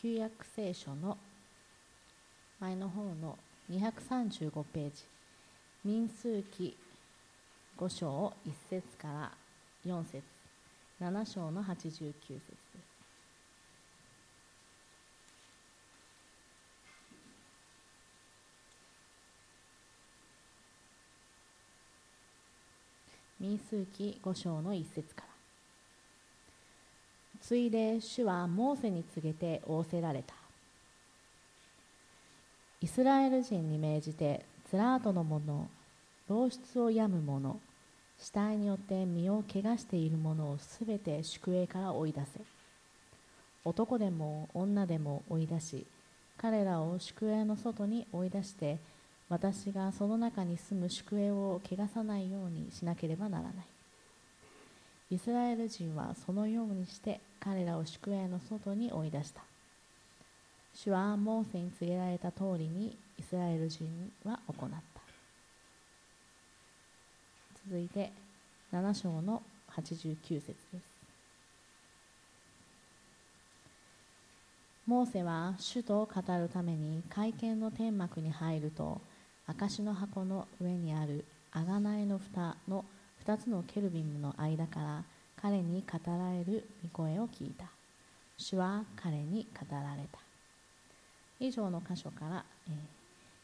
旧約聖書の前の方の235ページ民数記5章1節から4節7章の89節です。民数記5章の1節から。ついで主はモーセに告げて仰せられた。イスラエル人に命じてツラートの者老出を病む者死体によって身を汚している者をすべて宿営から追い出せ。男でも女でも追い出し彼らを宿営の外に追い出して私がその中に住む宿営を汚さないようにしなければならない。イスラエル人はそのようにして彼らを宿営の外に追い出した。主はモーセに告げられた通りにイスラエル人は行った。続いて7章の89節です。モーセは主と語るために会見の天幕に入ると証の箱の上にある贖いの蓋の2つのケルビムの間から彼に語られる御声を聞いた。主は彼に語られた。以上の箇所から、えー、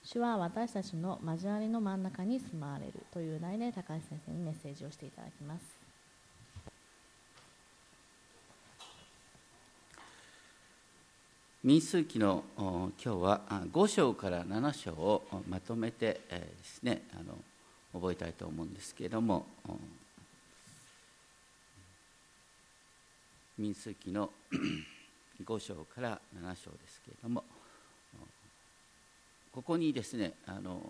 主は私たちの交わりの真ん中に住まわれるという題で高橋先生にメッセージをしていただきます。民数記の今日は5章から7章をまとめてですねあの覚えたいと思うんですけれども民数記の 5章から7章ですけれどもここにですねあの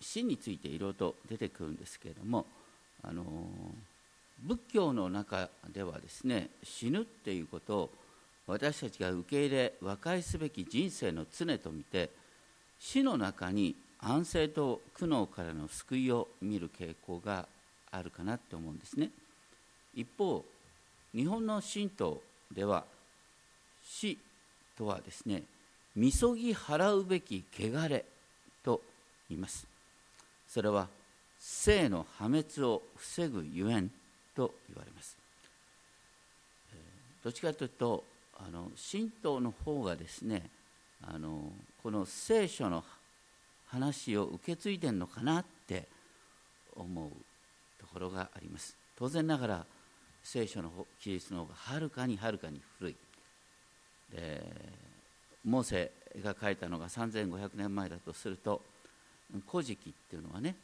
死についていろいろと出てくるんですけれどもあの仏教の中ではですね死ぬっていうことを私たちが受け入れ和解すべき人生の常と見て死の中に安静と苦悩からの救いを見る傾向があるかなって思うんですね。一方日本の神道では死とはですねみそぎ払うべき汚れと言います。それは性の破滅を防ぐゆえんと言われます。どっちかというとあの神道の方がですねあのこの聖書の話を受け継いでるのかなって思うところがあります。当然ながら聖書の記述の方がはるかにはるかに古い。でモーセが書いたのが3500年前だとすると「古事記」っていうのはね、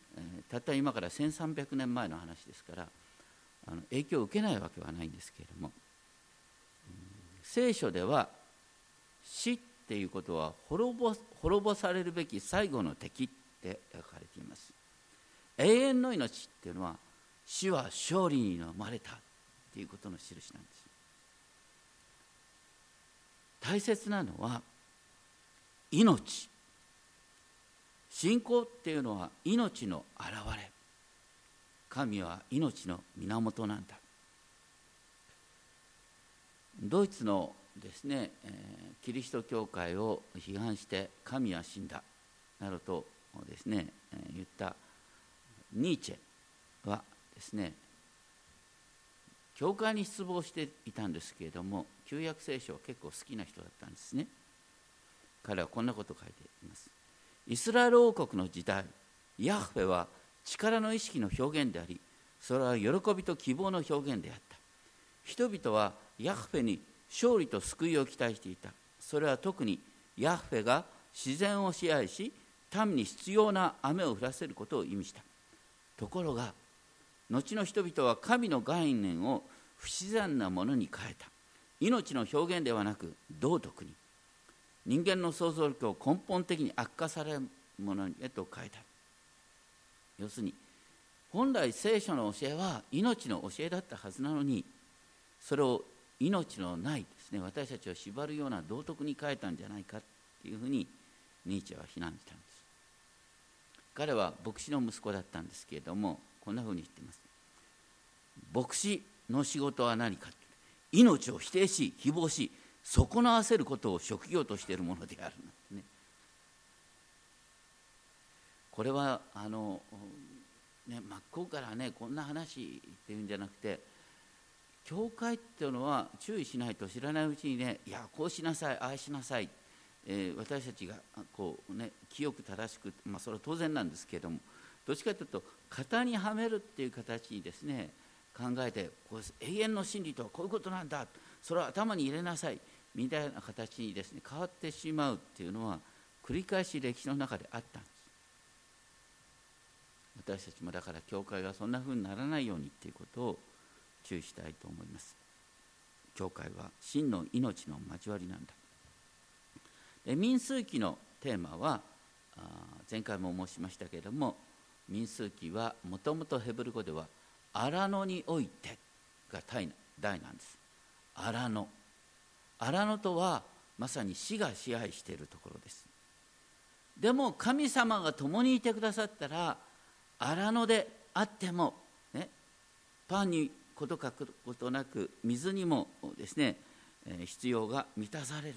たった今から1300年前の話ですからあの影響を受けないわけはないんですけれども、聖書では死っていうことは滅ぼ滅ぼされるべき最後の敵って書かれています。永遠の命っていうのは死は勝利に生まれたっていうことの印なんです。大切なのは命。信仰っていうのは命の現れ。神は命の源なんだ。ドイツのですね、えー、キリスト教会を批判して神は死んだなどとですね、えー、言ったニーチェはですね教会に失望していたんですけれども旧約聖書は結構好きな人だったんですね。彼はこんなことを書いています。イスラエル王国の時代ヤッフェは力の意識の表現でありそれは喜びと希望の表現であった。人々はヤッフェに勝利と救いを期待していた。それは特にヤッフェが自然を支配し民に必要な雨を降らせることを意味した。ところが後の人々は神の概念を不自然なものに変えた。命の表現ではなく道徳に。人間の想像力を根本的に悪化されるものへと変えた。要するに本来聖書の教えは命の教えだったはずなのにそれを命のないですね。私たちを縛るような道徳に変えたんじゃないかっていうふうにニーチェは非難したんです。彼は牧師の息子だったんですけれどもこんなふうに言っています。牧師の仕事は何か命を否定し誹謗し損なわせることを職業としているものであるね。これはあの、ね、真っ向からねこんな話っていうんじゃなくて教会っていうのは注意しないと知らないうちにねいやこうしなさいああしなさい、えー、私たちがこうね清く正しく、まあ、それは当然なんですけれどもどっちかというと型にはめるっていう形にですね考えてこう永遠の真理とはこういうことなんだそれは頭に入れなさいみたいな形にですね変わってしまうっていうのは繰り返し歴史の中であったんです。私たちもだから教会がそんなふうにならないようにっていうことを注意したいと思います。教会は真の命の交わりなんだ。で民数記のテーマは前回も申しましたけれども民数記はもともとヘブル語では荒野においてが題なんです。荒野。荒野とはまさに死が支配しているところです。でも神様が共にいてくださったら荒野であっても、ね、パンにこと書くことなく水にもですね必要が満たされる。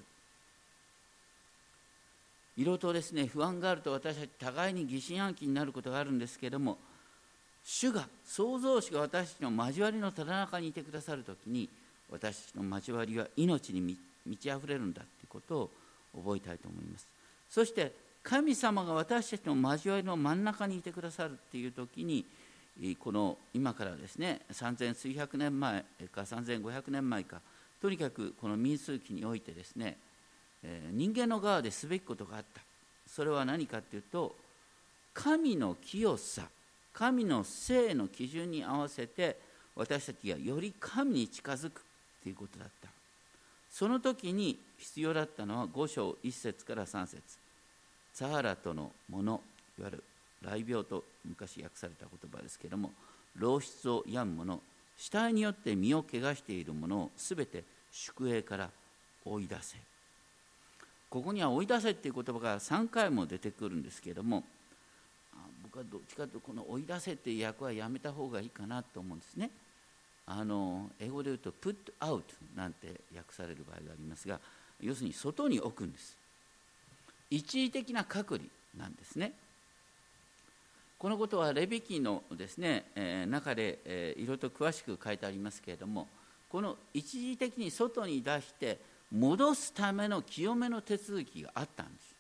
色とですね不安があると私たち互いに疑心暗鬼になることがあるんですけれども主が創造主が私たちの交わりのただ中にいてくださる時に私たちの交わりは命に満ち溢れるんだということを覚えたいと思います。そして神様が私たちの交わりの真ん中にいてくださるっていう時にこの今からですね3000数百年前か3500年前かとにかくこの民数記においてですね人間の側ですべきことがあった。それは何かっていうと神の清さ神の性の基準に合わせて私たちがより神に近づくということだった。その時に必要だったのは5章1節から3節。サハラとのものいわゆる雷病と昔訳された言葉ですけれども老室を病む者死体によって身を汚しているものをすべて宿営から追い出せ。ここには追い出せっていう言葉が3回も出てくるんですけれども僕はどっちかというとこの追い出せっていう役はやめた方がいいかなと思うんですね。あの英語で言うと put out なんて訳される場合がありますが要するに外に置くんです。一時的な隔離なんですね。このことはレビキのですね、えー、中で、えー、いろいろと詳しく書いてありますけれどもこの一時的に外に出して戻すための清めの手続きがあったんです。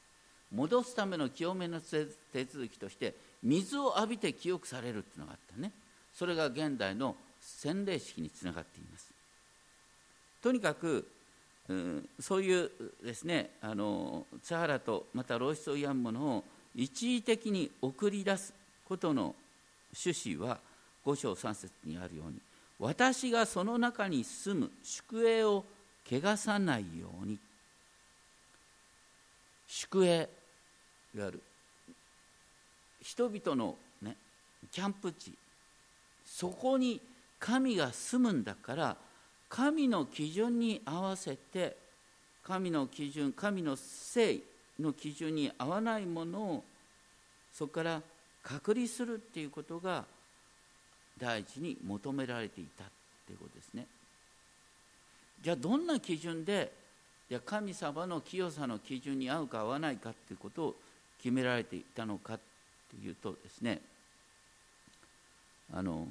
戻すための清めの手続きとして水を浴びて清くされるっていうのがあったね。それが現代の洗礼式につながっています。とにかく、うん、そういうですねあのツハラとまた老室を病むものを一時的に送り出すことの趣旨は五章三節にあるように私がその中に住む宿営を汚さないように。宿営いわゆる。人々の、ね、キャンプ地そこに神が住むんだから神の基準に合わせて神の基準神の性の基準に合わないものをそこから隔離するっていうことが第一に求められていたっていうことですね。じゃあどんな基準でいや神様の清さの基準に合うか合わないかっていうことを決められていたのかっていうとですねあの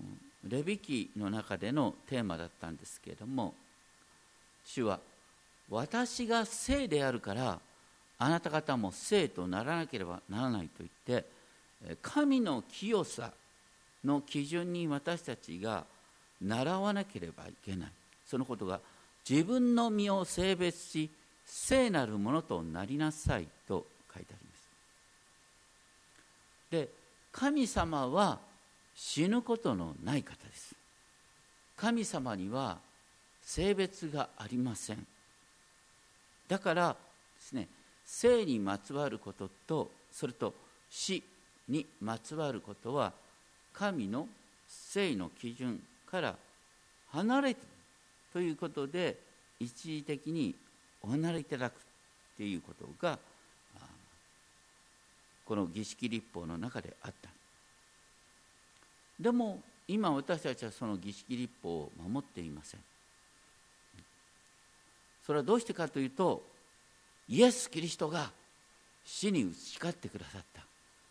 レビ記の中でのテーマだったんですけれども主は私が聖であるからあなた方も聖とならなければならないと言って神の清さの基準に私たちが習わなければいけない。そのことが自分の身を性別し聖なるものとなりなさいと書いてあります。で神様は死ぬことのない方です。神様には性別がありません。だからですね性にまつわることとそれと死にまつわることは神の性の基準から離れてということで一時的にお離れいただくということがこの儀式立法の中であった。でも今私たちはその儀式立法を守っていません。それはどうしてかというとイエス・キリストが死に打ち勝ってくださった。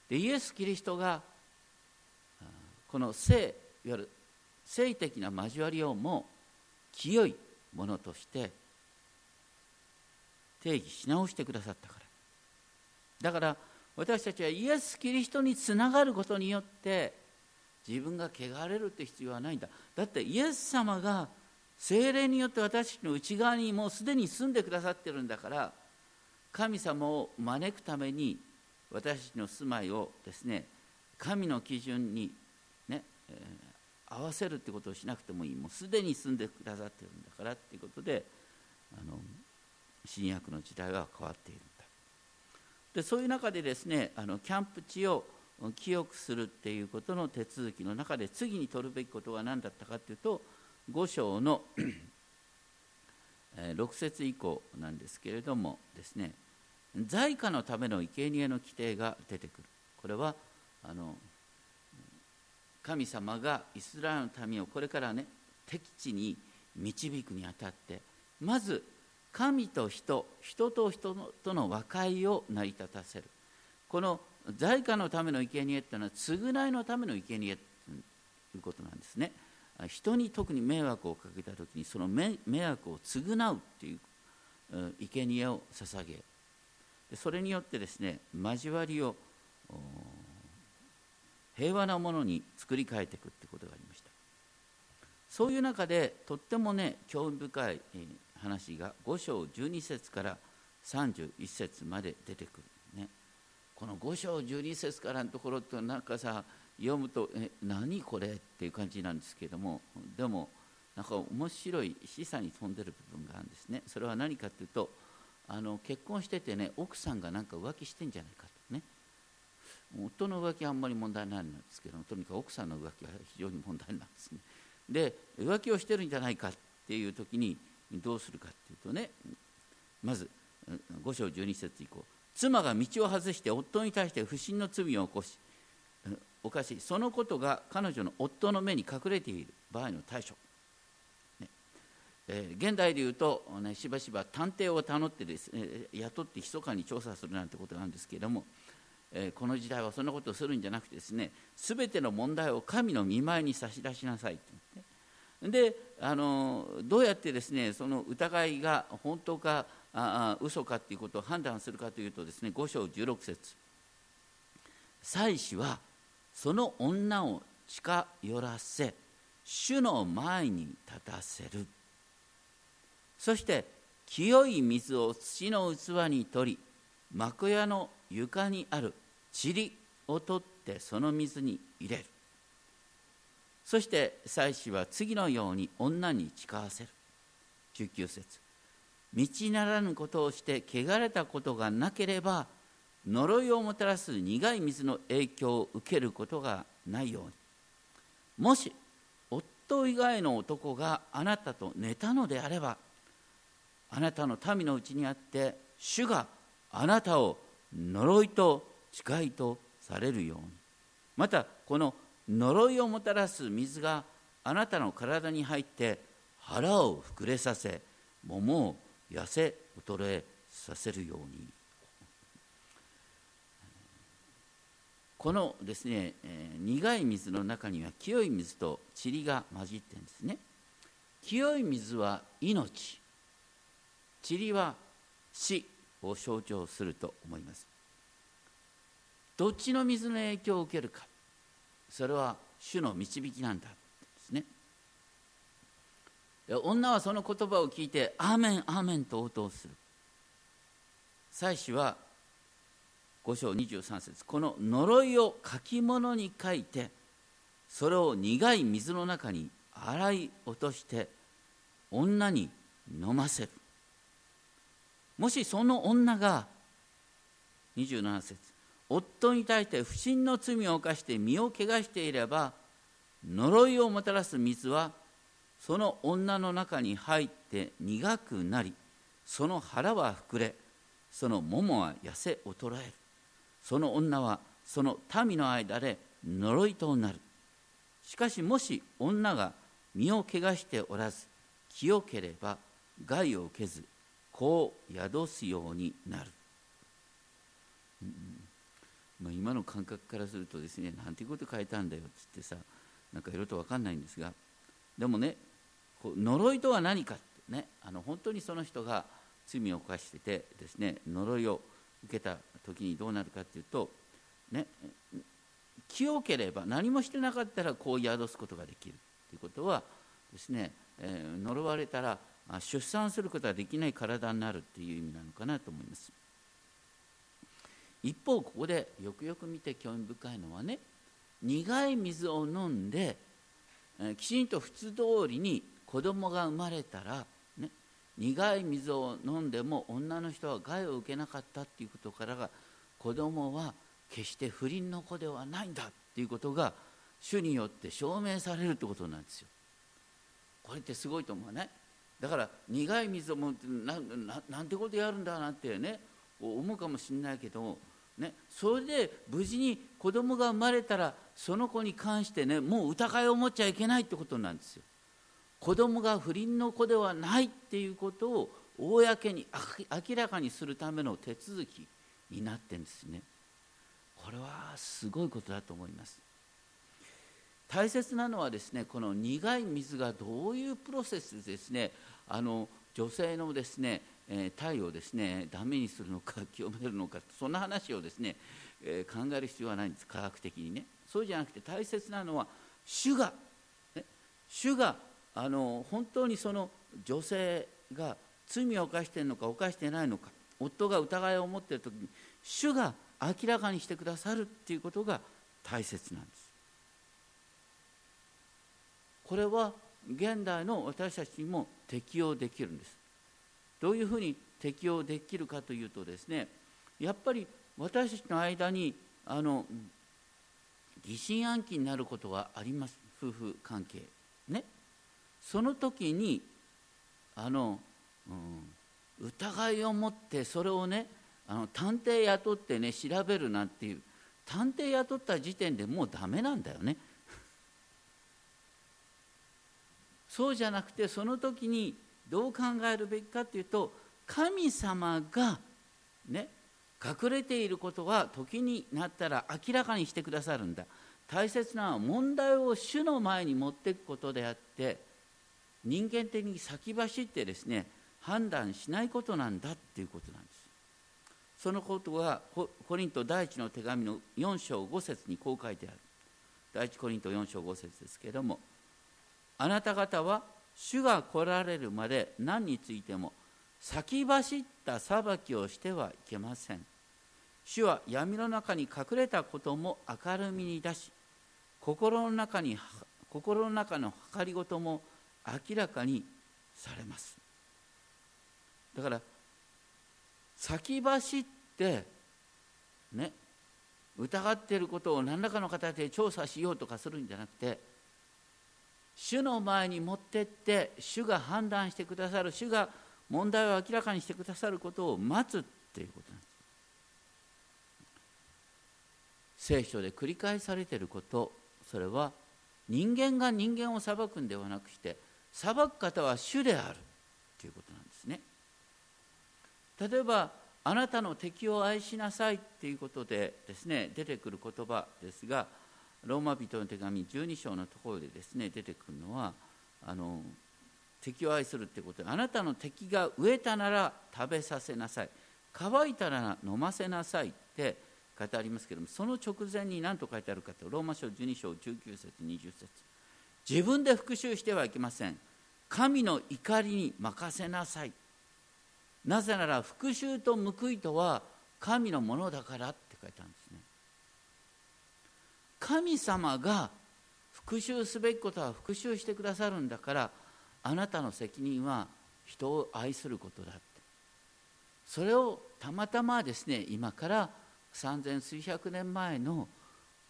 でイエス・キリストがこの性いわゆる性的な交わりをも清いものとして定義し直してくださったから。だから私たちはイエス・キリストにつながることによって自分が汚れるって必要はないんだ。だってイエス様が精霊によって私の内側にもうすでに住んでくださってるんだから神様を招くために私たちの住まいをですね神の基準にね、えー、合わせるってことをしなくてもいい。もうすでに住んでくださってるんだからっていうことであの新約の時代は変わっているんだ。でそういう中でですねあのキャンプ地を清くするっていうことの手続きの中で次に取るべきことは何だったかというと5章の6節以降なんですけれどもですね在家のための生贄の規定が出てくる。これはあの神様がイスラエルの民をこれからね敵地に導くにあたってまず神と人人と人との和解を成り立たせる。この在家のための生贄っていうのは償いのための生贄ということなんですね。人に特に迷惑をかけた時にその迷惑を償うっていう生贄を捧げる。それによってですね交わりを平和なものに作り変えていくってことがありました。そういう中でとってもね興味深い話が5章12節から31節まで出てくるね。この5章12節からのところってなんかさ読むとえ何これっていう感じなんですけどもでもなんか面白い示唆に富んでる部分があるんですね。それは何かというとあの結婚しててね奥さんがなんか浮気してんじゃないかとね。夫の浮気はあんまり問題ないんですけどとにかく奥さんの浮気は非常に問題なんですね。で浮気をしてるんじゃないかっていう時にどうするかっていうとねまず5章12節以降妻が道を外して夫に対して不審の罪を起こしおかしい。そのことが彼女の夫の目に隠れている場合の対処、えー、現代でいうと、ね、しばしば探偵を頼ってです、ね、雇って密かに調査するなんてことなんですけれども、えー、この時代はそんなことをするんじゃなくてですね全ての問題を神の見舞いに差し出しなさいって言って、であのどうやってですねその疑いが本当かあ嘘かということを判断するかというとですね5章16節。祭司はその女を近寄らせ主の前に立たせる。そして清い水を土の器に取り幕屋の床にある塵を取ってその水に入れる。そして祭司は次のように女に誓わせる。19節。道ならぬことをして汚れたことがなければ呪いをもたらす苦い水の影響を受けることがないように。もし夫以外の男があなたと寝たのであればあなたの民のうちにあって主があなたを呪いと誓いとされるように。またこの呪いをもたらす水があなたの体に入って腹を膨れさせ桃を痩せ衰えさせるように。このですね、えー、苦い水の中には清い水と塵が混じってるんですね。清い水は命。塵は死を象徴すると思います。どっちの水の影響を受けるか。それは主の導きなんだ。ですね。女はその言葉を聞いて「アーメンアーメン」と応答する。祭司は5章23節この呪いを書き物に書いてそれを苦い水の中に洗い落として女に飲ませる。もしその女が27節夫に対して不審の罪を犯して身を汚していれば呪いをもたらす水はその女の中に入って苦くなりその腹は膨れその桃は痩せ衰える。その女はその民の間で呪いとなる。しかしもし女が身を汚しておらず清ければ害を受けずこう宿すようになる、うんまあ、今の感覚からするとですねなんていうこと書いたんだよっつってさなんかいろいろと分かんないんですがでもね呪いとは何かってねあの本当にその人が罪を犯しててですね呪いを受けた時にどうなるかっていうとね清ければ何もしてなかったらこう宿すことができるということはですね、えー、呪われたら出産することができない体になるっていう意味なのかなと思います一方ここでよくよく見て興味深いのはね苦い水を飲んで、きちんと普通通りに子供が生まれたら、ね、苦い水を飲んでも女の人は害を受けなかったっていうことからが子供は決して不倫の子ではないんだっていうことが主によって証明されるってことなんですよ。これってすごいと思わないだから苦い水を持ってなんてことやるんだなんてね思うかもしれないけどね、それで無事に子供が生まれたらその子に関してねもう疑いを持っちゃいけないってことなんですよ。子供が不倫の子ではないっていうことを公に明らかにするための手続きになってるんですね。これはすごいことだと思います大切なのはですねこの苦い水がどういうプロセスですねあの女性のですね、えー、体をですねダメにするのか 清めるのかそんな話をですね、えー、考える必要はないんです。科学的にね。そうじゃなくて大切なのは主が、ね、主があの本当にその女性が罪を犯しているのか犯していないのか夫が疑いを持っている時に主が明らかにしてくださるっていうことが大切なんです。これは現代の私たちにも適用できるんです。どういうふうに適用できるかというとですねやっぱり私たちの間にあの疑心暗鬼になることがあります。夫婦関係。ね。その時にあの、うん、疑いを持ってそれをねあの探偵雇ってね調べるなんていう。探偵雇った時点でもうダメなんだよね。そうじゃなくてその時にどう考えるべきかというと神様がね隠れていることは時になったら明らかにしてくださるんだ。大切なのは問題を主の前に持っていくことであって人間的に先走ってですね判断しないことなんだっていうことなんです。そのことはコリント第一の手紙の4章5節にこう書いてある。第一コリント4章5節ですけれどもあなた方は主が来られるまで何についても先走った裁きをしてはいけません。主は闇の中に隠れたことも明るみに出し心の中に心の中の計りごとも明らかにされます。だから先走ってね疑っていることを何らかの形で調査しようとかするんじゃなくて主の前に持ってって主が判断してくださる主が問題を明らかにしてくださることを待つっていうことなんです。聖書で繰り返されていることそれは人間が人間を裁くんではなくして裁く方は主であるということなんですね。例えばあなたの敵を愛しなさいっていうことでですね出てくる言葉ですがローマ人の手紙12章のところでですね出てくるのはあの敵を愛するってことであなたの敵が飢えたなら食べさせなさい乾いたら飲ませなさいって書いてありますけどもその直前に何と書いてあるかとローマ書12章19節20節。自分で復讐してはいけません。神の怒りに任せなさい。なぜなら復讐と報いとは神のものだからって書いてあるんですね。神様が復讐すべきことは復讐してくださるんだからあなたの責任は人を愛することだって。それをたまたまですね今から三千数百年前の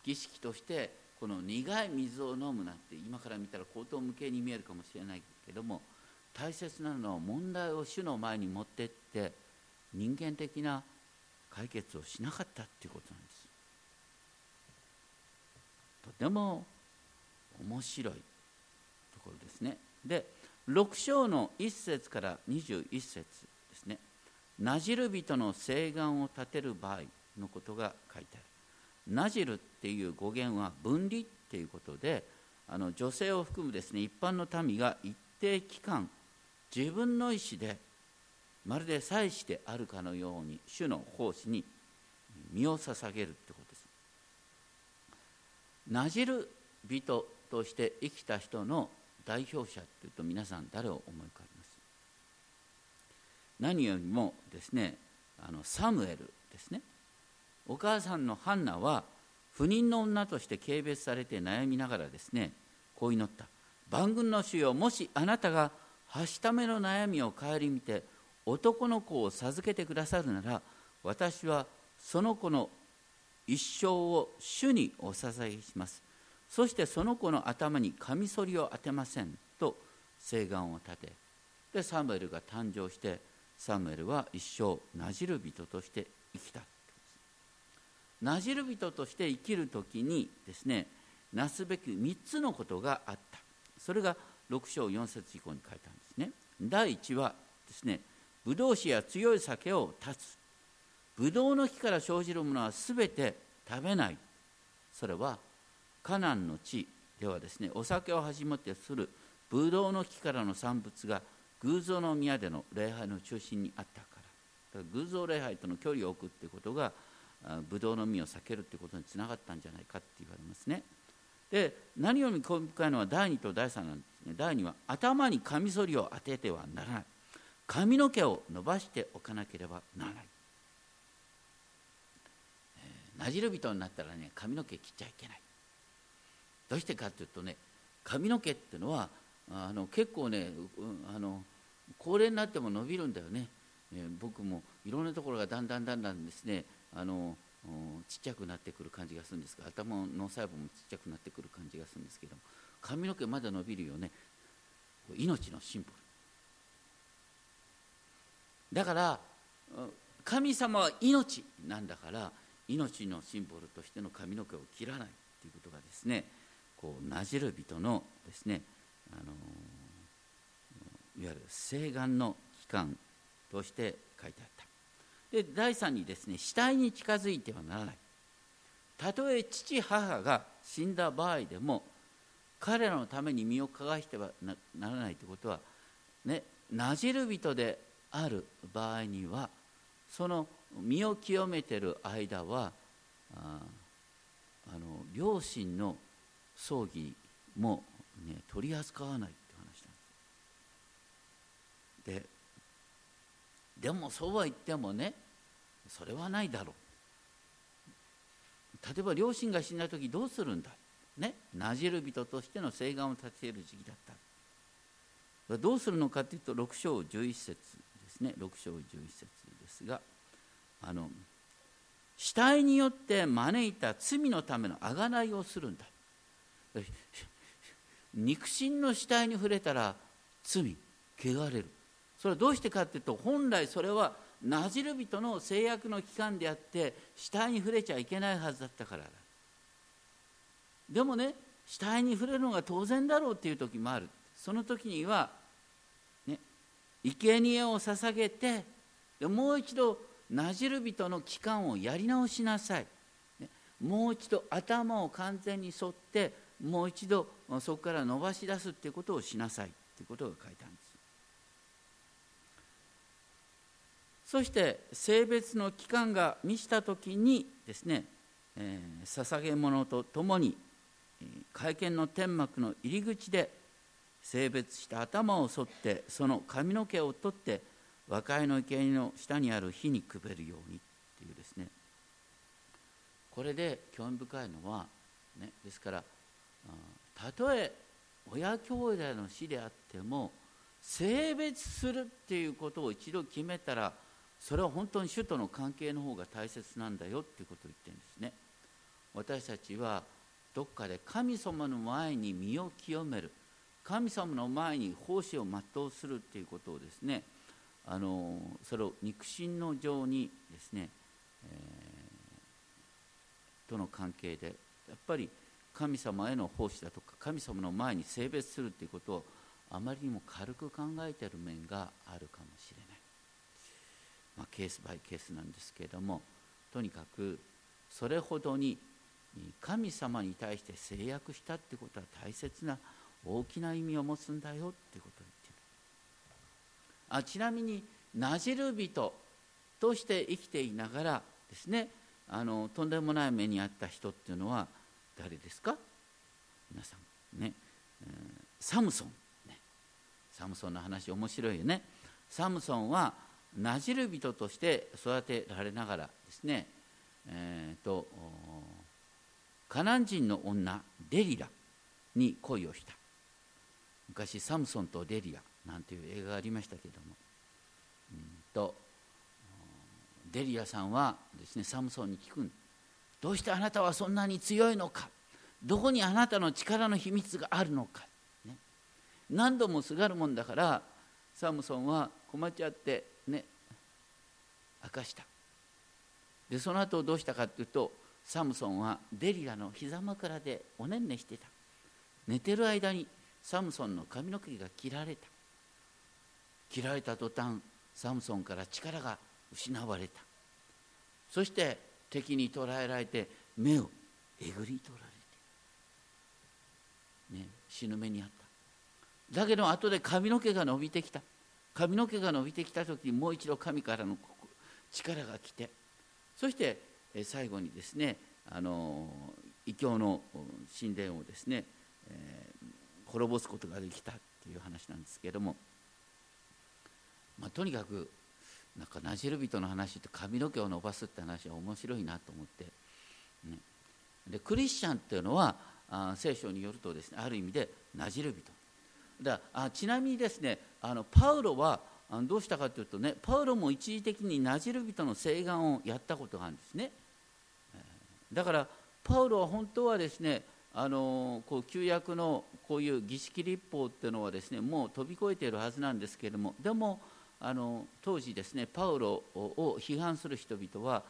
儀式としてこの苦い水を飲むなんて今から見たら口頭無形に見えるかもしれないけども大切なのは問題を主の前に持ってって人間的な解決をしなかったっていうことなんです。とても面白いところですね。で6章の1節から21節ですね。なじる人の誓願を立てる場合のことが書いてある。なじるっていう語源は分離っていうことであの女性を含むですね一般の民が一定期間自分の意思でまるで祭司であるかのように主の奉仕に身を捧げるってなじる人として生きた人の代表者というと皆さん誰を思い浮かべます？何よりもですねあのサムエルですね。お母さんのハンナは不妊の女として軽蔑されて悩みながらですねこう祈った。万軍の主よもしあなたがはしための悩みを顧みて男の子を授けてくださるなら私はその子の一生を主にお捧げします。そしてその子の頭にカミソリを当てませんと誓願を立てでサムエルが誕生してサムエルは一生なじる人として生きたなじる人として生きる時にですねなすべき3つのことがあった。それが6章4節以降に書いたんですね。第1はですねブドウ酒や強い酒を断つ。ブドウの木から生じるものは全て食べない。それはカナンの地ではですねお酒を始めてするブドウの木からの産物が偶像の宮での礼拝の中心にあったから。偶像礼拝との距離を置くっていうことがブドウの実を避けるっていうことにつながったんじゃないかって言われますね。で何より興味深いのは第2と第3なんですね。第2は頭にカミソリを当ててはならない。髪の毛を伸ばしておかなければならない、なじる人になったらね髪の毛切っちゃいけない。どうしてかっていうとね髪の毛っていうのはあの結構ねあの高齢になっても伸びるんだよね、えー、僕もいろんなところがだんだんだんだんですねあのちっちゃくなってくる感じがするんですが頭の細胞もちっちゃくなってくる感じがするんですけど髪の毛まだ伸びるよね。命のシンボル。だから神様は命なんだから命のシンボルとしての髪の毛を切らないということがですねこうなじる人のですね、あのいわゆる誓願の期間として書いてあった。で第3にですね死体に近づいてはならない。たとえ父母が死んだ場合でも彼らのために身をかがしてはならないということはねなじる人である場合にはその身を清めてる間はああの両親の葬儀も、ね、取り扱わないって話なんです。ででもそうは言ってもねそれはないだろう。例えば両親が死んだ時どうするんだ？ねなじる人としての誓願を立てる時期だった。どうするのかというと6章11節ですね。6章11節ですがあの死体によって招いた罪のための贖いをするんだ。肉親の死体に触れたら罪汚れる。それはどうしてかっていうと本来それはなじる人の制約の期間であって死体に触れちゃいけないはずだったからだ。でもね死体に触れるのが当然だろうっていう時もある。その時にはね生贄を捧げてもう一度なじる人の期間をやり直しなさい、ね、もう一度頭を完全に沿ってもう一度そこから伸ばし出すっていうことをしなさい。っていうことが書いてあるんです。そして性別の期間が満ちた時にですね、えー、捧げ物とともに会見の天幕の入り口で性別した頭を剃ってその髪の毛を取って和解の生贄の下にある火にくべるようにっていうですね。これで興味深いのは、ね、ですからたとえ親兄弟の死であっても性別するっていうことを一度決めたらそれは本当に主との関係の方が大切なんだよっていうことを言ってるんですね。私たちはどっかで神様の前に身を清める神様の前に奉仕を全うするっていうことをですねあのそれを肉親の情にですね、えー、との関係でやっぱり神様への奉仕だとか神様の前に性別するっていうことをあまりにも軽く考えている面があるかもしれない。まあ、ケースバイケースなんですけれどもとにかくそれほどに神様に対して制約したってことは大切な大きな意味を持つんだよってことあちなみになじる人として生きていながらですねあのとんでもない目に遭った人っていうのは誰ですか？皆さん。ね、えー、サムソン、ね、サムソンの話面白いよね。サムソンはなじる人として育てられながらですね、えーと、カナン人の女デリラに恋をした。昔サムソンとデリラなんていう映画がありましたけども、うんとデリアさんはですねサムソンに聞くどうしてあなたはそんなに強いのか。どこにあなたの力の秘密があるのか、ね、何度もすがるもんだからサムソンは困っちゃってね。明かした。でその後どうしたかっていうとサムソンはデリラの膝枕でおねんねしてた。寝てる間にサムソンの髪の毛が切られた。切られた途端サムソンから力が失われた。そして敵に捕らえられて目をえぐり取られて、ね、死ぬ目にあった。だけど後で髪の毛が伸びてきた。髪の毛が伸びてきた時にもう一度神からの力が来て。そして最後にですねあの異教の神殿をですね、えー、滅ぼすことができたという話なんですけれども、まあ、とにかくなんかなじる人の話って髪の毛を伸ばすって話は面白いなと思って、ね、でクリスチャンっていうのはあ聖書によるとですねある意味でなじる人。だあちなみにですねあのパウロはあどうしたかというとねパウロも一時的になじる人の請願をやったことがあるんですね。だからパウロは本当はですねあのこう旧約のこういう儀式立法っていうのはですねもう飛び越えているはずなんですけれどもでもあの当時ですねパウロを批判する人々は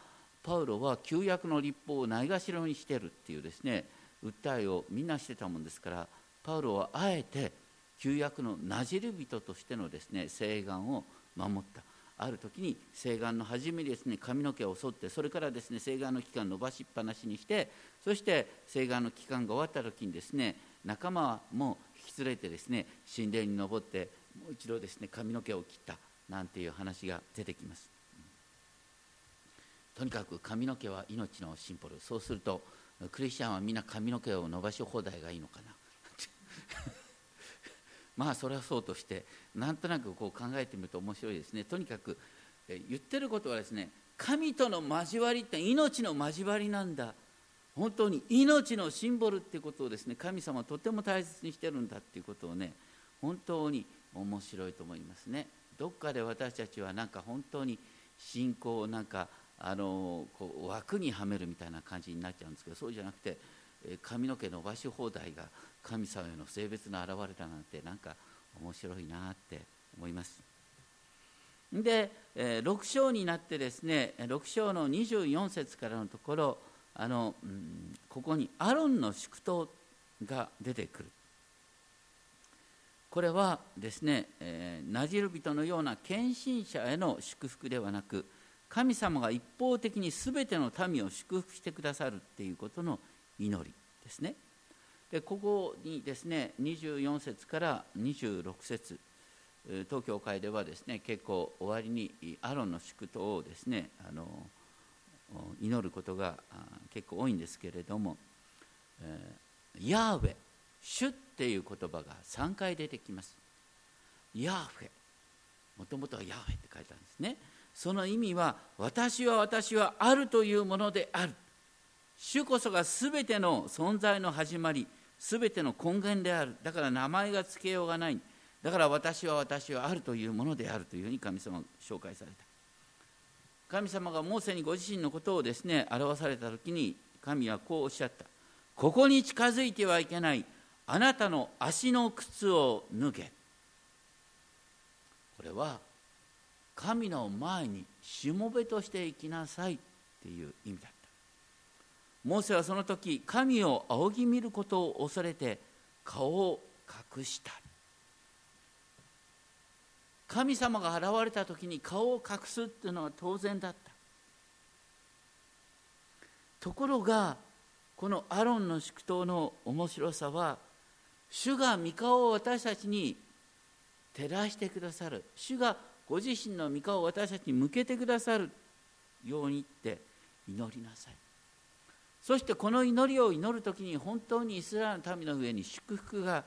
パウロは旧約の立法をないがしろにしてるっていうですね訴えをみんなしてたもんですからパウロはあえて旧約のなじる人としてのですね請願を守った。ある時に請願の初めにですね髪の毛を剃ってそれからですね請願の期間伸ばしっぱなしにしてそして請願の期間が終わった時にですね仲間も引き連れてですね神殿に登ってもう一度ですね髪の毛を切った。なんていう話が出てきます。とにかく髪の毛は命のシンボル。そうするとクリスチャンはみんな髪の毛を伸ばし放題がいいのかな。まあそれはそうとしてなんとなくこう考えてみると面白いですね。とにかく言ってることはですね神との交わりって命の交わりなんだ。本当に命のシンボルってことをですね神様はとても大切にしてるんだっていうことをね本当に面白いと思いますね。どっかで私たちはなんか本当に信仰をなんかあのこう枠にはめるみたいな感じになっちゃうんですけどそうじゃなくて髪の毛伸ばし放題が神様への性別の表れだなんてなんか面白いなって思います。で6章になってですね6章の24節からのところあの、ここにアロンの祝祷が出てくるこれはですね、えー、ナジル人のような献身者への祝福ではなく神様が一方的に全ての民を祝福してくださるっていうことの祈りですね。でここにですね24節から26節東教会ではですね結構終わりにアロンの祝祷をですねあの祈ることが結構多いんですけれども、えー、ヤーウェ主っていう言葉が3回出てきます。ヤーフェもともとはヤーフェって書いてあるんですね。その意味は私は私はあるというものである。主こそが全ての存在の始まり全ての根源であるだから名前が付けようがないだから私は私はあるというものであるというふうに神様が紹介された神様がモーセにご自身のことをですね表された時に神はこうおっしゃったここに近づいてはいけないあなたの足の靴を脱げ。これは神の前にしもべとして生きなさいっていう意味だった。モーセはその時神を仰ぎ見ることを恐れて顔を隠した。神様が現れた時に顔を隠すっていうのは当然だった。ところがこのアロンの祝祷の面白さは主が御顔を私たちに照らしてくださる。主がご自身の御顔を私たちに向けてくださるようにって祈りなさい。そしてこの祈りを祈る時に本当にイスラエルの民の上に祝福が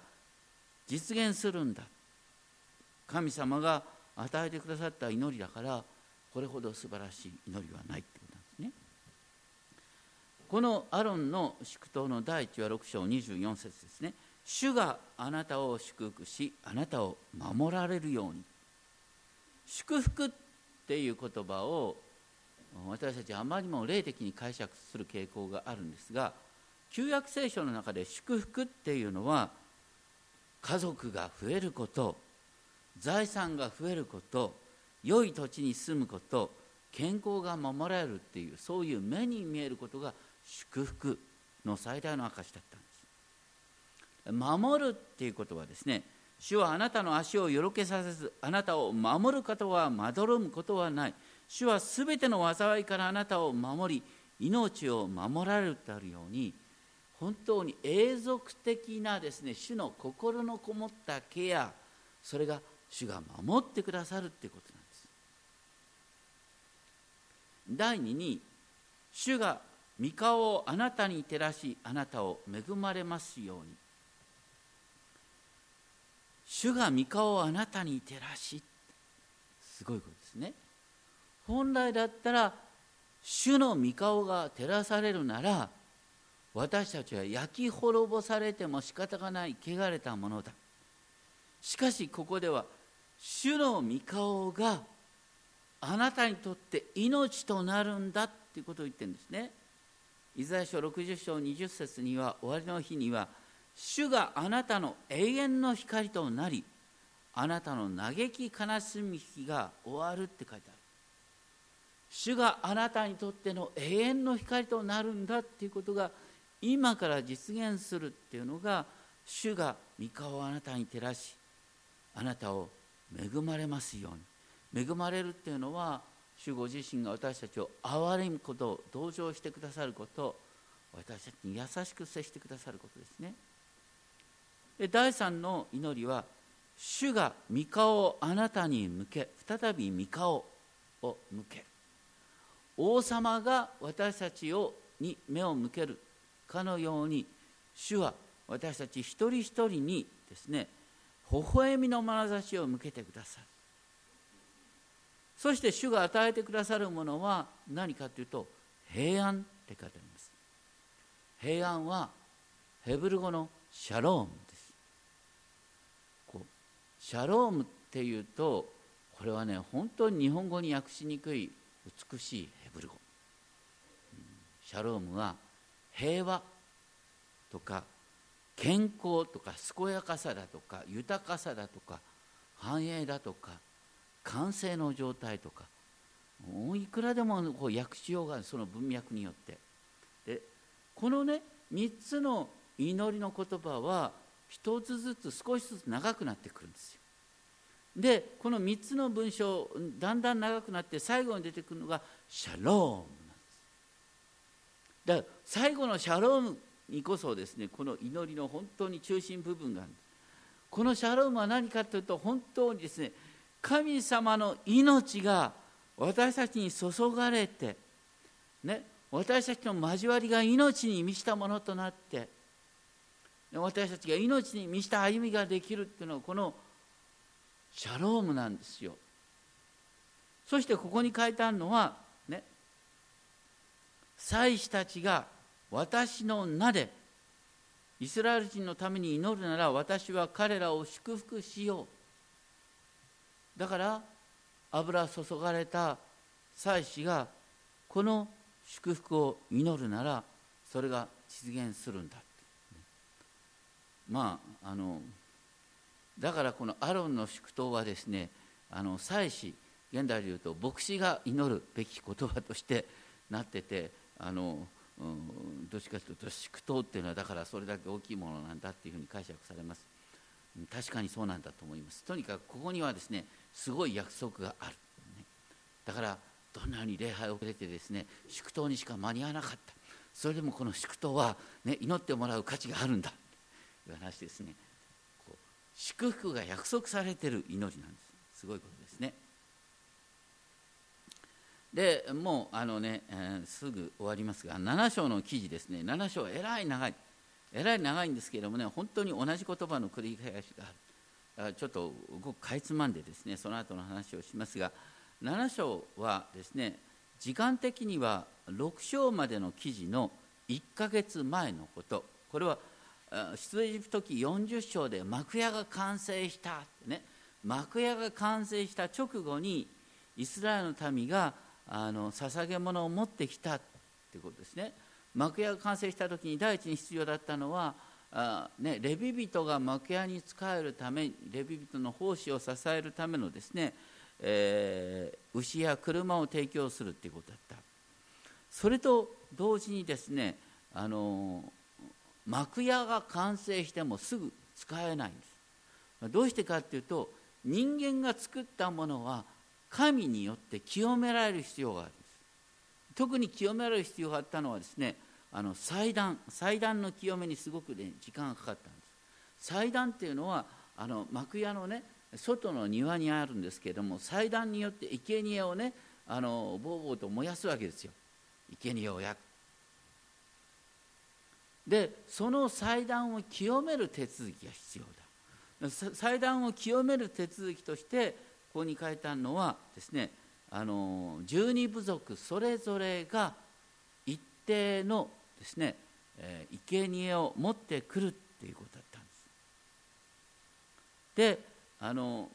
実現するんだ。神様が与えてくださった祈りだからこれほど素晴らしい祈りはないってことなんですね。このアロンの祝祷の第一は6章24節ですね。主があなたを祝福しあなたを守られるように。祝福っていう言葉を私たちあまりにも霊的に解釈する傾向があるんですが旧約聖書の中で祝福っていうのは家族が増えること財産が増えること良い土地に住むこと健康が守られるっていうそういう目に見えることが祝福の最大の証だったんです。守るっていうことはですね主はあなたの足をよろけさせずあなたを守ることはまどろむことはない。主はすべての災いからあなたを守り命を守られるとあるように本当に永続的なですね主の心のこもったケアそれが主が守ってくださるっていうことなんです。第二に主が御顔をあなたに照らしあなたを恵まれますように。主が御顔をあなたに照らし。すごいことですね。本来だったら主の御顔が照らされるなら私たちは焼き滅ぼされても仕方がない汚れたものだ。しかしここでは主の御顔があなたにとって命となるんだっていうことを言ってるんですね。イザヤ書60章20節には終わりの日には主があなたの永遠の光となりあなたの嘆き悲しみが終わるって書いてある。主があなたにとっての永遠の光となるんだっていうことが今から実現するっていうのが主が御顔をあなたに照らしあなたを恵まれますように。恵まれるっていうのは主ご自身が私たちを憐れむことを同情してくださること私たちに優しく接してくださることですね。第三の祈りは主が御顔をあなたに向け再び御顔を向け。王様が私たちをに目を向けるかのように主は私たち一人一人にですね微笑みの眼差しを向けてくださる。そして主が与えてくださるものは何かというと平安って書いてあります。平安はヘブル語のシャローム。シャロームっていうとこれはね本当に日本語に訳しにくい美しいヘブル語。シャロームは平和とか健康とか健やかさだとか豊かさだとか繁栄だとか完成の状態とか。もういくらでもこう訳しようがその文脈によって。でこのね3つの祈りの言葉は一つずつ少しずつ長くなってくるんですよ。でこの3つの文章だんだん長くなって最後に出てくるのがシャロームなんです。だから最後のシャロームにこそですねこの祈りの本当に中心部分があるんです。このシャロームは何かというと本当にですね神様の命が私たちに注がれて、ね、私たちの交わりが命に満ちたものとなって私たちが命に満ちた歩みができるっていうのはこのシャロームなんですよ。そしてここに書いてあるのはね祭司たちが私の名でイスラエル人のために祈るなら私は彼らを祝福しよう。だから油注がれた祭司がこの祝福を祈るならそれが実現するんだ。まああのだからこのアロンの祝祷はですねあの祭司現代でいうと牧師が祈るべき言葉として なっててあのうん、どっちかというと祝祷っていうのはだからそれだけ大きいものなんだっていうふうに解釈されます。確かにそうなんだと思います。とにかくここにはですねすごい約束がある、ね、だからどんなに礼拝をくれてですね祝祷にしか間に合わなかった。それでもこの祝祷は、ね、祈ってもらう価値があるんだ。いう話ですね。こう祝福が約束されてる祈りなんです。すごいことですね。でもうあのね、えー、すぐ終わりますが7章の記事ですね。7章えらい長い。えらい長いんですけれどもね本当に同じ言葉の繰り返しがある。ちょっとごくかいつまんでですねその後の話をしますが7章はですね時間的には6章までの記事の1ヶ月前のこと。これは出エジプト記40章で幕屋が完成したってね。幕屋が完成した直後にイスラエルの民があの捧げ物を持ってきたということですね。幕屋が完成した時に第一に必要だったのはあ、ね、レビ人が幕屋に仕えるためレビ人の奉仕を支えるためのですね、えー、牛や車を提供するということだった。それと同時にですねあの幕屋が完成してもすぐ使えないんです。どうしてかっていうと人間が作ったものは神によって清められる必要があるんです。特に清められる必要があったのはですねあの祭壇祭壇の清めにすごく、ね、時間がかかったんです。祭壇っていうのはあの幕屋のね外の庭にあるんですけれども祭壇によって生贄をねあのぼうぼうと燃やすわけですよ。生贄を焼くでその祭壇を清める手続きが必要だ祭壇を清める手続きとしてここに書いてあるのはですねあの十二部族それぞれが一定のですね、えー、生贄を持ってくるっていうことだったんです。であの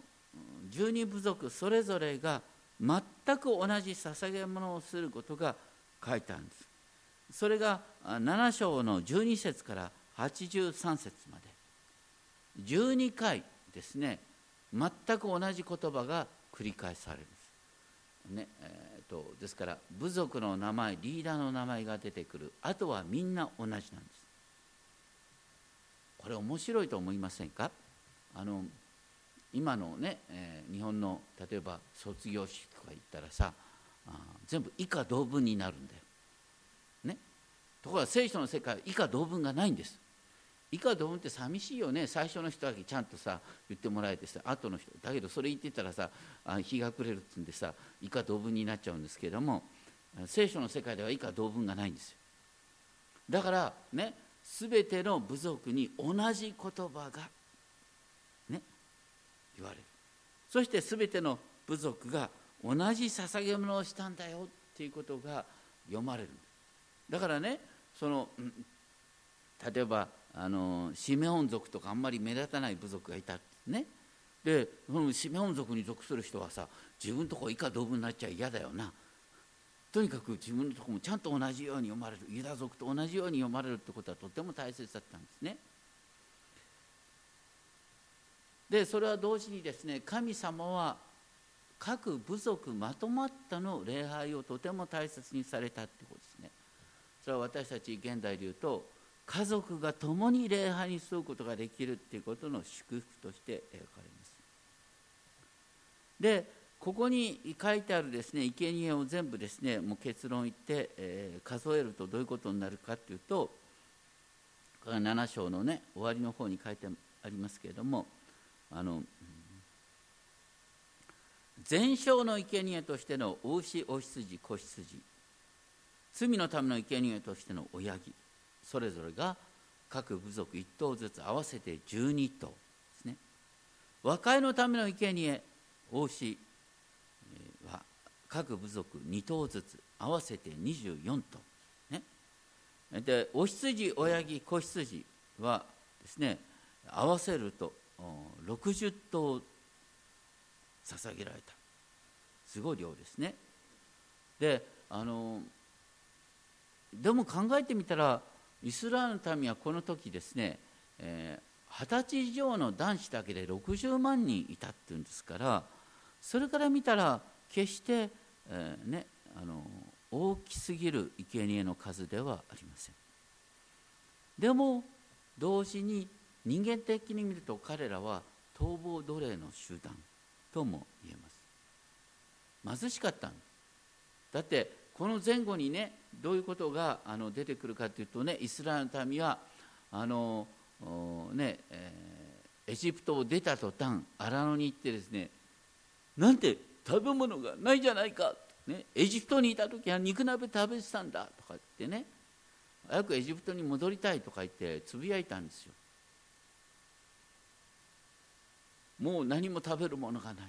十二部族それぞれが全く同じ捧げ物をすることが書いてあるんです。それが7章の12節から83節まで12回ですね全く同じ言葉が繰り返されるんです。ねえーと、とですから部族の名前リーダーの名前が出てくるあとはみんな同じなんです。これ面白いと思いませんか？あの今のね、えー、日本の例えば卒業式とか行ったらさ全部以下同文になるんだよ。ところが聖書の世界は以下同文がないんです。以下同文って寂しいよね。最初の人だけちゃんとさ言ってもらえてさ後の人だけどそれ言ってたらさ日が暮れるっつうんでさ以下同文になっちゃうんですけれども聖書の世界では以下同文がないんですよ。だからね全ての部族に同じ言葉がね言われる。そして全ての部族が同じ捧げ物をしたんだよっていうことが読まれる。だからねその例えばあのシメオン族とかあんまり目立たない部族がいたね。でそのシメオン族に属する人はさ自分のとこ以下同文になっちゃ嫌だよな。とにかく自分のとこもちゃんと同じように読まれる。ユダ族と同じように読まれるってことはとても大切だったんですね。でそれは同時にですね神様は各部族まとまったの礼拝をとても大切にされたってことですね。それは私たち現代で言うと家族が共に礼拝に沿うことができるっていうことの祝福として描かれます。でここに書いてあるですね生贄を全部ですねもう結論言って、えー、数えるとどういうことになるかっていうとこれが7章のね終わりの方に書いてありますけれどもあの全焼の生贄としてのお牛お羊子羊。罪のための生贄としての親木それぞれが各部族1頭ずつ合わせて12頭ですね。和解のための生贄王子は各部族2頭ずつ合わせて24頭ね。でお羊親木子羊はですね合わせると60頭捧げられた。すごい量ですね。であのでも考えてみたらイスラエルの民はこの時ですね二十、えー、歳以上の男子だけで60万人いたっていうんですからそれから見たら決して、えー、ね、あの大きすぎる生贄の数ではありません。でも同時に人間的に見ると彼らは逃亡奴隷の集団とも言えます。貧しかっただってこの前後にねどういうことがあの出てくるかというとねイスラエルの民はあのね、えー、エジプトを出た途端荒野に行ってですねなんて食べ物がないじゃないか、ね、エジプトにいた時は肉鍋食べてたんだとか言ってね早くエジプトに戻りたいとか言ってつぶやいたんですよ。もう何も食べるものがない。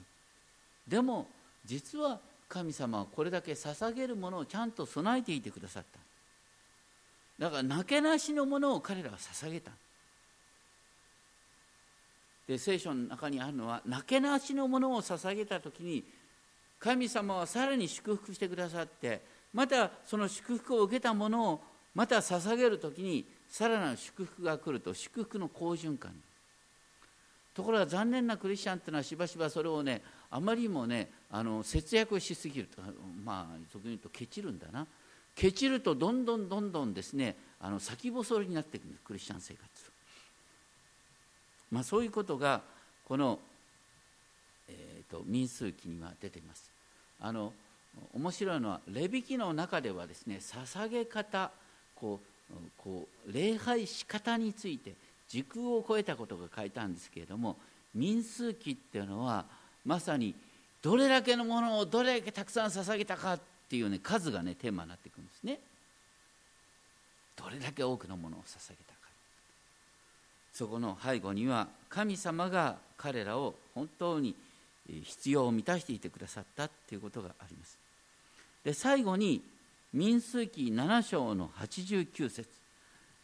でも実は神様はこれだけ捧げるものをちゃんと備えていてくださった。だからなけなしのものを彼らは捧げた。で聖書の中にあるのはなけなしのものを捧げた時に神様はさらに祝福してくださってまたその祝福を受けたものをまた捧げる時にさらなる祝福が来ると祝福の好循環ところが残念なクリスチャンっていうのはしばしばそれをねあまりにもねあの節約しすぎるとまあ俗に言うとケチるんだな。ケチるとどんどんどんどんですねあの先細りになっていくんですクリスチャン生活まあそういうことがこの、えーと、民数記には出ています。あの面白いのはレビ記の中ではですね捧げ方こうこう礼拝し方について時空を超えたことが書いたんですけれども民数記っていうのはまさにどれだけのものをどれだけたくさん捧げたかっていうね数がねテーマになっていくんですね。どれだけ多くのものを捧げたか。そこの背後には神様が彼らを本当に必要を満たしていてくださったっていうことがあります。で最後に民数記7章の89節、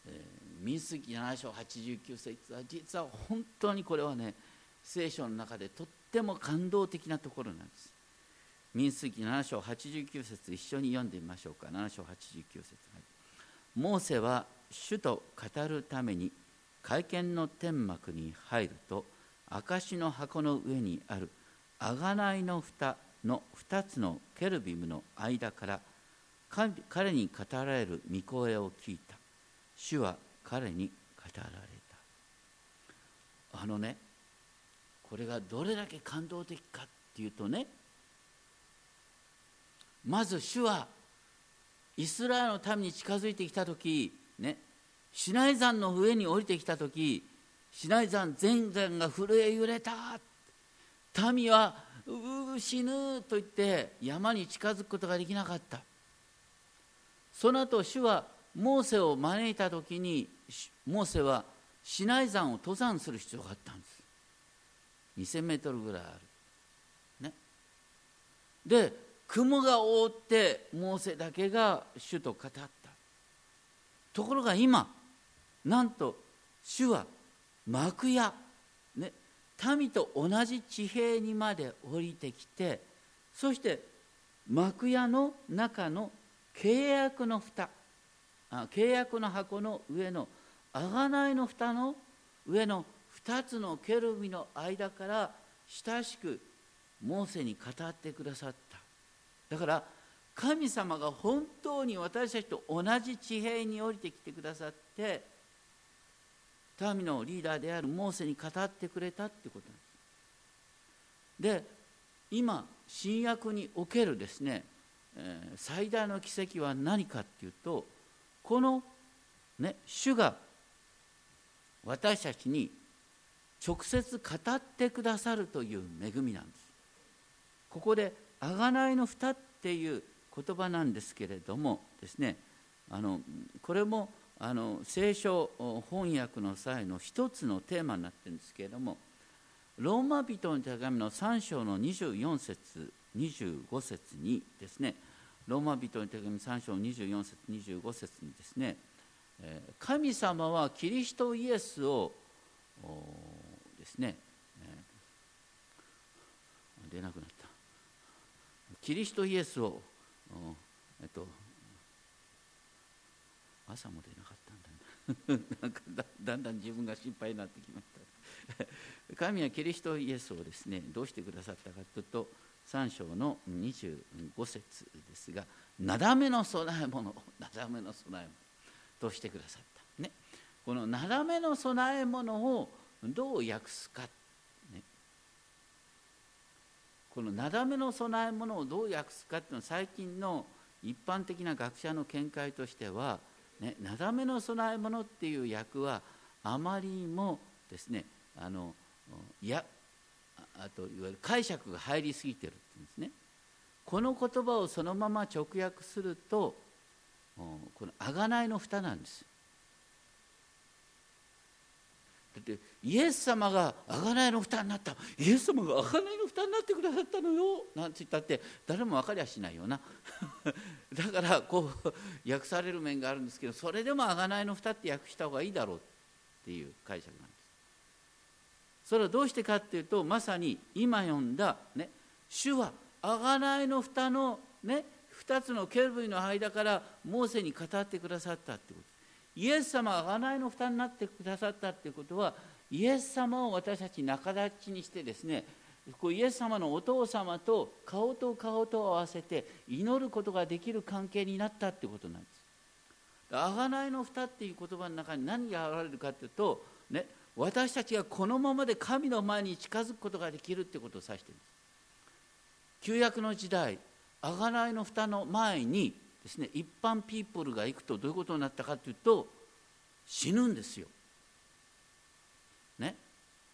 えー、民数記7章89節。は実は本当にこれはね聖書の中でとっても感動的なところなんです。民数記7章89節一緒に読んでみましょうか。7章89節。モーセは主と語るために会見の天幕に入ると証の箱の上にある贖いの蓋の2つのケルビムの間から彼に語られる御声を聞いた。主は彼に語られた。あのねこれがどれだけ感動的かっていうとねまず主はイスラエルの民に近づいてきた時ねシナイ山の上に降りてきた時シナイ山全山が震え揺れた。民はうう死ぬと言って山に近づくことができなかった。その後主はモーセを招いた時にモーセはシナイ山を登山する必要があったんです。2000メートルぐらいある。ね。で雲が覆ってモーセだけが主と語った。ところが今なんと主は幕屋、ね、民と同じ地平にまで降りてきてそして幕屋の中の契約の蓋。契約の箱の上の贖いの蓋の上の2つのケルビの間から親しくモーセに語ってくださった。だから神様が本当に私たちと同じ地平に降りてきてくださって民のリーダーであるモーセに語ってくれたってことなんです。で今新約におけるですねえ最大の奇跡は何かっていうとこの、ね、主が私たちに直接語ってくださるという恵みなんです。ここで「贖いの蓋」っていう言葉なんですけれどもですねあのこれもあの聖書翻訳の際の一つのテーマになってるんですけれどもローマ人の手紙の3章の24節25節にですねローマ人の手紙3章24節25節にですね神様はキリストイエスをですね出なくなった。キリストイエスをえっと朝も出なかったんだ なんかだだんだん自分が心配になってきました。神はキリストイエスをですねどうしてくださったかというと3章の25節ですがなだめの供え物なだめの供え物としてくださった、ね、このなだめの供え物をどう訳すか、ね、このなだめの供え物をどう訳すかっていうのは最近の一般的な学者の見解としては、ね、なだめの供え物っていう訳はあまりにもですねあのいやあといわゆる解釈が入りすぎてるっていうんですね。この言葉をそのまま直訳するとこの贖いの蓋なんですだってイエス様が贖いの蓋になった。イエス様が贖いの蓋になってくださったのよ。なんて言ったって誰も分かりゃしないよな。だからこう訳される面があるんですけどそれでも贖いの蓋って訳した方がいいだろうっていう解釈なんです。それはどうしてかっていうとまさに今読んだね主は贖いの蓋のね2つのケルブイの間からモーセに語ってくださったってことイエス様が贖いの負担になってくださったっていうことはイエス様を私たち仲立ちにしてですねこうイエス様のお父様と顔と顔と合わせて祈ることができる関係になったってことなんです。贖いの蓋っていう言葉の中に何が現れるかっていうと、ね、私たちがこのままで神の前に近づくことができるってことを指しているんです。旧約の時代贖いの蓋の前にですね一般ピープルが行くとどういうことになったかというと死ぬんですよ。ね？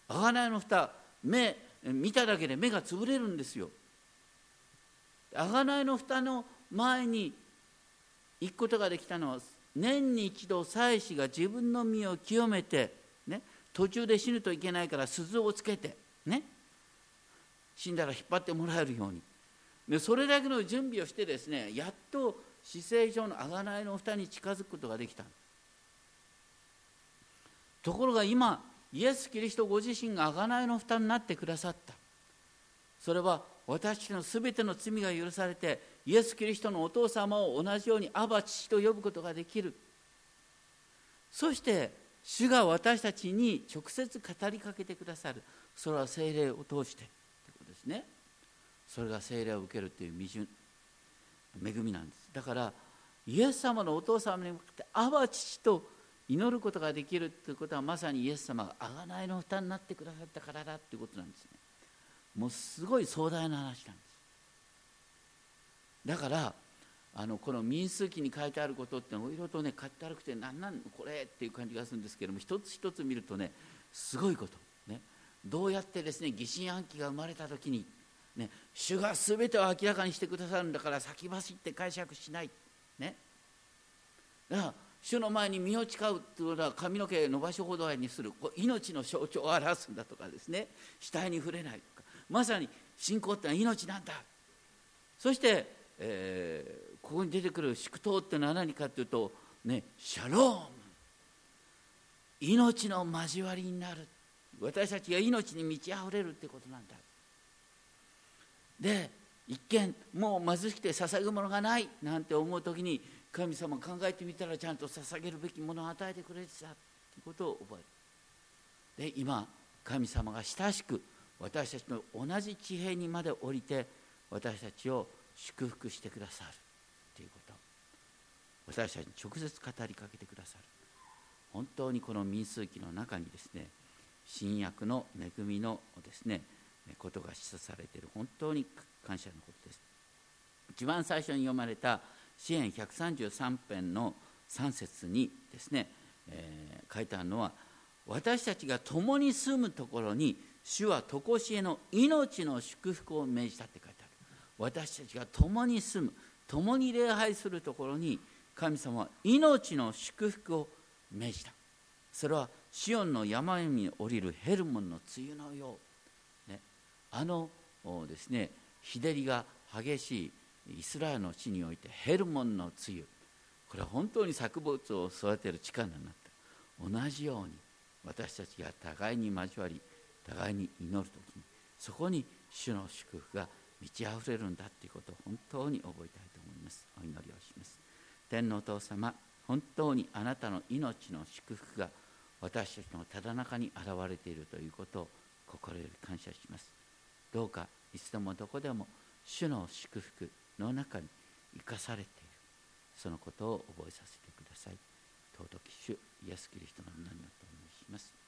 贖いの蓋目見ただけで目が潰れるんですよ。贖いの蓋の前に行くことができたのは年に一度祭司が自分の身を清めて、途中で死ぬといけないから鈴をつけて、ね、死んだら引っ張ってもらえるように。でそれだけの準備をしてですねやっと死聖上の贖いの蓋に近づくことができたところが今イエス・キリストご自身が贖いの蓋になってくださった。それは私のすべての罪が許されてイエス・キリストのお父様を同じようにアバ父と呼ぶことができる。そして主が私たちに直接語りかけてくださる。それは精霊を通してということですね。それが精霊を受けるという未恵みなんです。だからイエス様のお父様に向かって「アバ父」と祈ることができるということはまさにイエス様が贖いの負担になってくださったからだということなんですね。もうすごい壮大な話なんです。だからあのこの民数記に書いてあることっていろいろとね書いてあるくて何なんこれっていう感じがするんですけども一つ一つ見るとねすごいことね。どうやってですね疑心暗鬼が生まれた時にね、主が全てを明らかにしてくださるんだから先走って解釈しない、ね、だから主の前に身を誓うということは髪の毛伸ばしほど合いにする命の象徴を表すんだとかですね。死体に触れないとか。まさに信仰ってのは命なんだ。そして、えー、ここに出てくる祝祷ってのは何かというとねシャローム。命の交わりになる。私たちが命に満ち溢れるってことなんだ。で一見もう貧しくて捧ぐものがないなんて思う時に神様考えてみたらちゃんと捧げるべきものを与えてくれてたということを覚える。で今神様が親しく私たちの同じ地平にまで降りて私たちを祝福してくださる。私たちに直接語りかけてくださる。本当にこの民数記の中にですね新約の恵みのですねことが示唆されている。本当に感謝のことです。一番最初に読まれた支援133編の3節にですね、えー、書いてあるのは私たちが共に住むところに主は常しえの命の祝福を命じたって書いてある。私たちが共に住む共に礼拝するところに神様は命の祝福を命じた。それはシオンの山に降りるヘルモンの梅雨のよう。ね。あのですね日照りが激しいイスラエルの地においてヘルモンの梅雨これは本当に作物を育てる力になった。同じように私たちが互いに交わり互いに祈る時にそこに主の祝福が満ち溢れるんだということを本当に覚えたいと思います。お祈りを天皇お父様本当にあなたの命の祝福が私たちのただ中に現れているということを心より感謝します。どうかいつでもどこでも主の祝福の中に生かされている。そのことを覚えさせてください。尊き主イエス・キリストの名によってお願いします。